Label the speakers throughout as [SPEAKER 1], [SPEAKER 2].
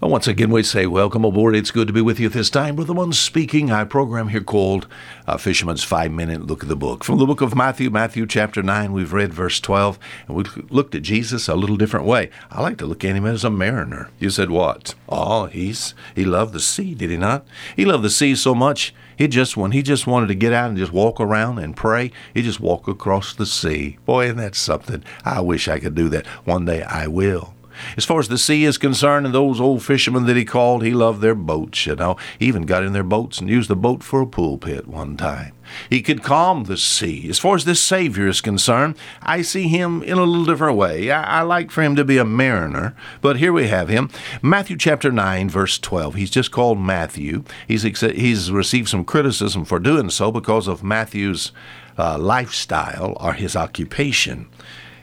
[SPEAKER 1] Well, once again, we say welcome aboard. It's good to be with you this time. We're the ones speaking. Our program here called uh, Fisherman's Five Minute Look at the Book. From the book of Matthew, Matthew chapter 9, we've read verse 12, and we looked at Jesus a little different way. I like to look at him as a mariner. You said what? Oh, he's he loved the sea, did he not? He loved the sea so much, he just when he just wanted to get out and just walk around and pray, he just walk across the sea. Boy, and that's something. I wish I could do that. One day I will. As far as the sea is concerned, and those old fishermen that he called, he loved their boats, you know. He even got in their boats and used the boat for a pulpit one time. He could calm the sea. As far as this Savior is concerned, I see him in a little different way. I, I, like for him to be a mariner, but here we have him. Matthew chapter 9, verse 12. He's just called Matthew. He's, he's received some criticism for doing so because of Matthew's uh, lifestyle or his occupation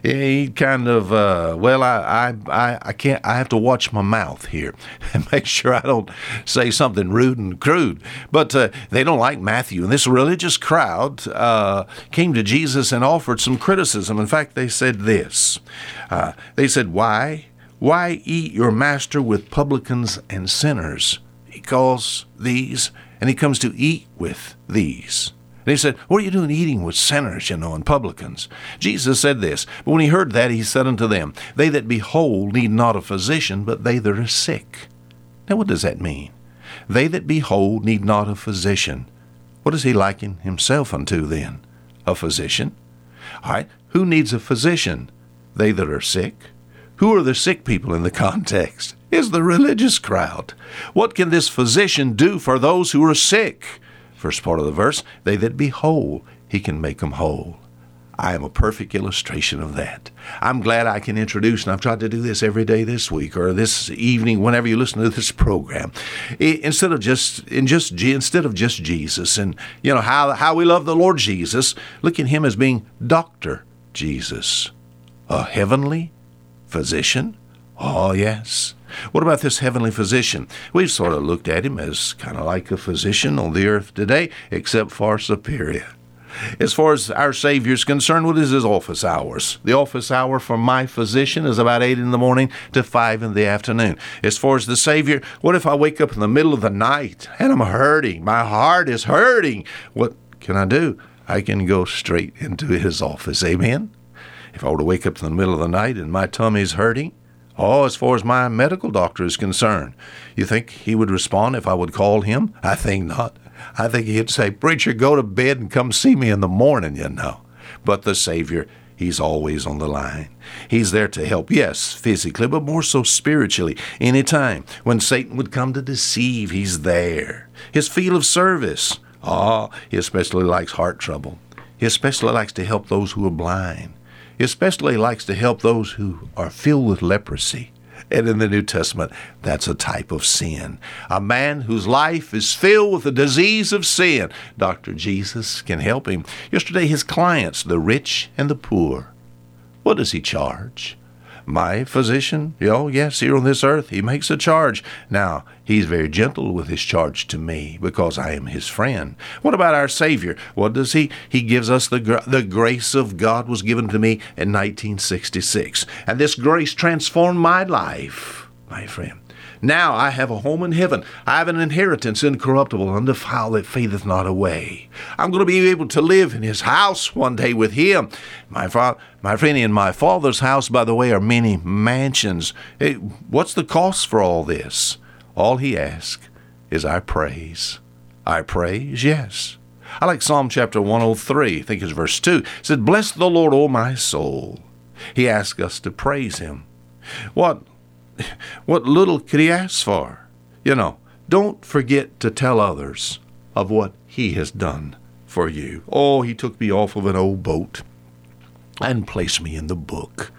[SPEAKER 1] he kind of uh, well I, I i can't i have to watch my mouth here and make sure i don't say something rude and crude. But uh, they don't like matthew. And this religious crowd uh, came to jesus and offered some criticism. In fact they said this uh, they said why why eat your master with publicans and sinners? He calls these and he comes to eat with these he said, What are you doing eating with sinners, you know, and publicans? Jesus said this, but when he heard that, he said unto them, They that be whole need not a physician, but they that are sick. Now, what does that mean? They that be whole need not a physician. What does he liken himself unto then? A physician? All right, who needs a physician? They that are sick. Who are the sick people in the context? Is the religious crowd. What can this physician do for those who are sick? First part of the verse, they that be whole, he can make them whole. I am a perfect illustration of that. I'm glad I can introduce, and I've tried to do this every day this week or this evening, whenever you listen to this program. Instead of just in just instead of just Jesus, and you know how how we love the Lord Jesus, look at Him as being Doctor Jesus, a heavenly physician. Oh yes, what about this heavenly physician? We've sort of looked at him as kind of like a physician on the earth today, except far superior. As far as our Savior is concerned, what is his office hours? The office hour for my physician is about 8 in the morning to 5 in the afternoon. As far as the Savior, what if I wake up in the middle of the night and I'm hurting? My heart is hurting. What can I do? I can go straight into his office. Amen? If I were to wake up in the middle of the night and my tummy's hurting, Oh, as far as my medical doctor is concerned, you think he would respond if I would call him? I think not. I think he'd say, Preacher, go to bed and come see me in the morning, you know. But the Savior, He's always on the line. He's there to help, yes, physically, but more so spiritually. Any time when Satan would come to deceive, He's there. His field of service. Ah, oh, he especially likes heart trouble. He especially likes to help those who are blind. Especially likes to help those who are filled with leprosy. And in the New Testament, that's a type of sin. A man whose life is filled with the disease of sin. Dr. Jesus can help him. Yesterday, his clients, the rich and the poor. What does he charge? My physician, oh, yes, here on this earth, he makes a charge. Now, he's very gentle with his charge to me because I am his friend. What about our Savior? What does he? He gives us the, the grace of God was given to me in 1966. And this grace transformed my life, my friend. Now I have a home in heaven. I have an inheritance incorruptible, undefiled, that fadeth not away. I'm going to be able to live in his house one day with him. My, fa- my friend, in my father's house, by the way, are many mansions. Hey, what's the cost for all this? All he asks is our praise. Our praise, yes. I like Psalm chapter 103, I think it's verse 2. It said, Bless the Lord, O my soul. He asks us to praise him. What what little could he ask for? You know, don't forget to tell others of what he has done for you. Oh, he took me off of an old boat and place me in the book.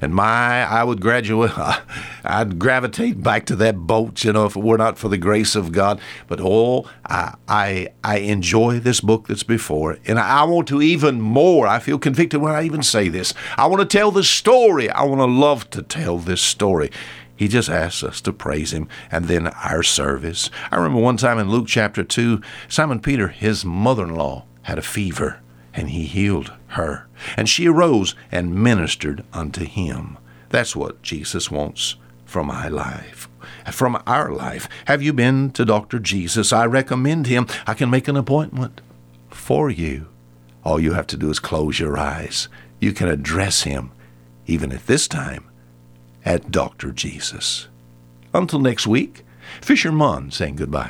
[SPEAKER 1] And my, I would graduate, I'd gravitate back to that boat, you know, if it were not for the grace of God. But oh, I, I, I enjoy this book that's before. And I want to even more. I feel convicted when I even say this. I want to tell the story. I want to love to tell this story. He just asks us to praise Him and then our service. I remember one time in Luke chapter 2, Simon Peter, his mother in law, had a fever, and he healed her. And she arose and ministered unto him. That's what Jesus wants from my life? From our life. Have you been to Dr. Jesus? I recommend him. I can make an appointment for you. All you have to do is close your eyes. You can address him, even at this time, at Dr. Jesus. Until next week, Fisherman saying goodbye.